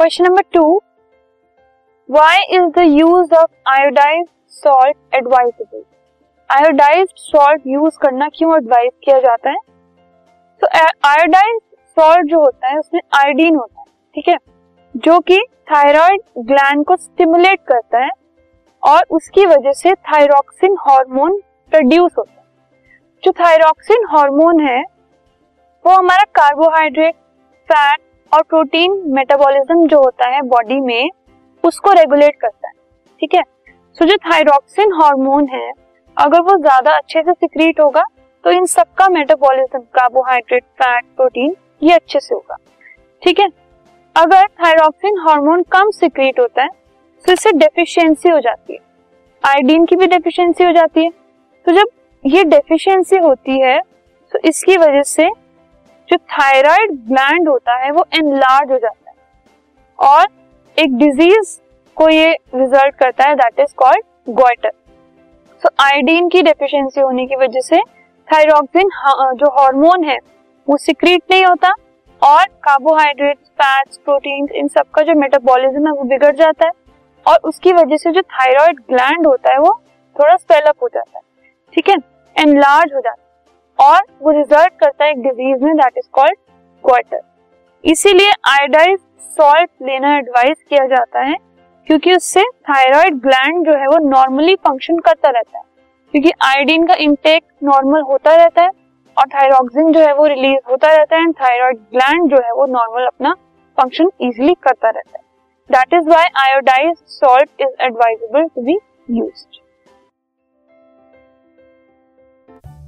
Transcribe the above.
Question number two why is the use of iodised salt advisable iodised salt use करना क्यों advise किया जाता है? तो आयोडाइज सॉल्ट जो होता है, उसमें आयोडीन होता है, ठीक है? जो कि थायराइड ग्लैंड को स्टिमुलेट करता है और उसकी वजह से थायरोक्सिन हार्मोन प्रोड्यूस होता है। जो थायरोक्सिन हार्मोन है, वो हमारा कार्बोहाइड्रेट फैट और प्रोटीन मेटाबॉलिज्म जो होता है बॉडी में, उसको रेगुलेट करता है, ठीक है? सो जो थायरोक्सिन हार्मोन है, अगर वो ज़्यादा अच्छे से सिक्रीट होगा तो इन सबका मेटाबॉलिज्म कार्बोहाइड्रेट फैट प्रोटीन ये अच्छे से होगा, ठीक है? अगर थायरोक्सिन हार्मोन कम सिक्रीट होता है तो इससे डेफिशिएंसी हो जाती है। आयोडीन की भी डेफिशिएंसी हो जाती है। तो जब ये डेफिशिएंसी होती है तो इसकी वजह से जो थायराइड ग्लैंड होता है, वो एनलार्ज हो जाता है। और एक डिज़ीज़ को ये रिज़ल्ट करता है that is called goitre so iodine की डेफिशिएंसी होने की वजह से थायरोक्सिन जो हार्मोन है, वो सिक्रीट नहीं होता और कार्बोहाइड्रेट फैट्स प्रोटीन इन सब का जो मेटाबॉलिज्म है, वो बिगड़ जाता है और उसकी वजह से जो थायराइड ग्लैंड होता है, वो थोड़ा स्पेलअप हो जाता है। ठीक है? एनलार्ज हो जाता है। और वो रिज़ल्ट करता है एक डिज़ीज़ में दैट इज़ कॉल्ड क्वार्टर इसीलिए आयोडाइज सॉल्ट लेना एडवाइस किया जाता है, क्योंकि उससे थायराइड ग्लैंड जो है वो नॉर्मली फ़ंक्शन करता रहता है। क्योंकि आयोडीन का इंटेक नॉर्मल होता रहता है और थायरोक्सिन जो है वो रिलीज़ होता रहता है एंड थायराइड ग्लैंड जो है वो नॉर्मल अपना फ़ंक्शन इजिली करता रहता है। That is why iodised salt is advisable to be used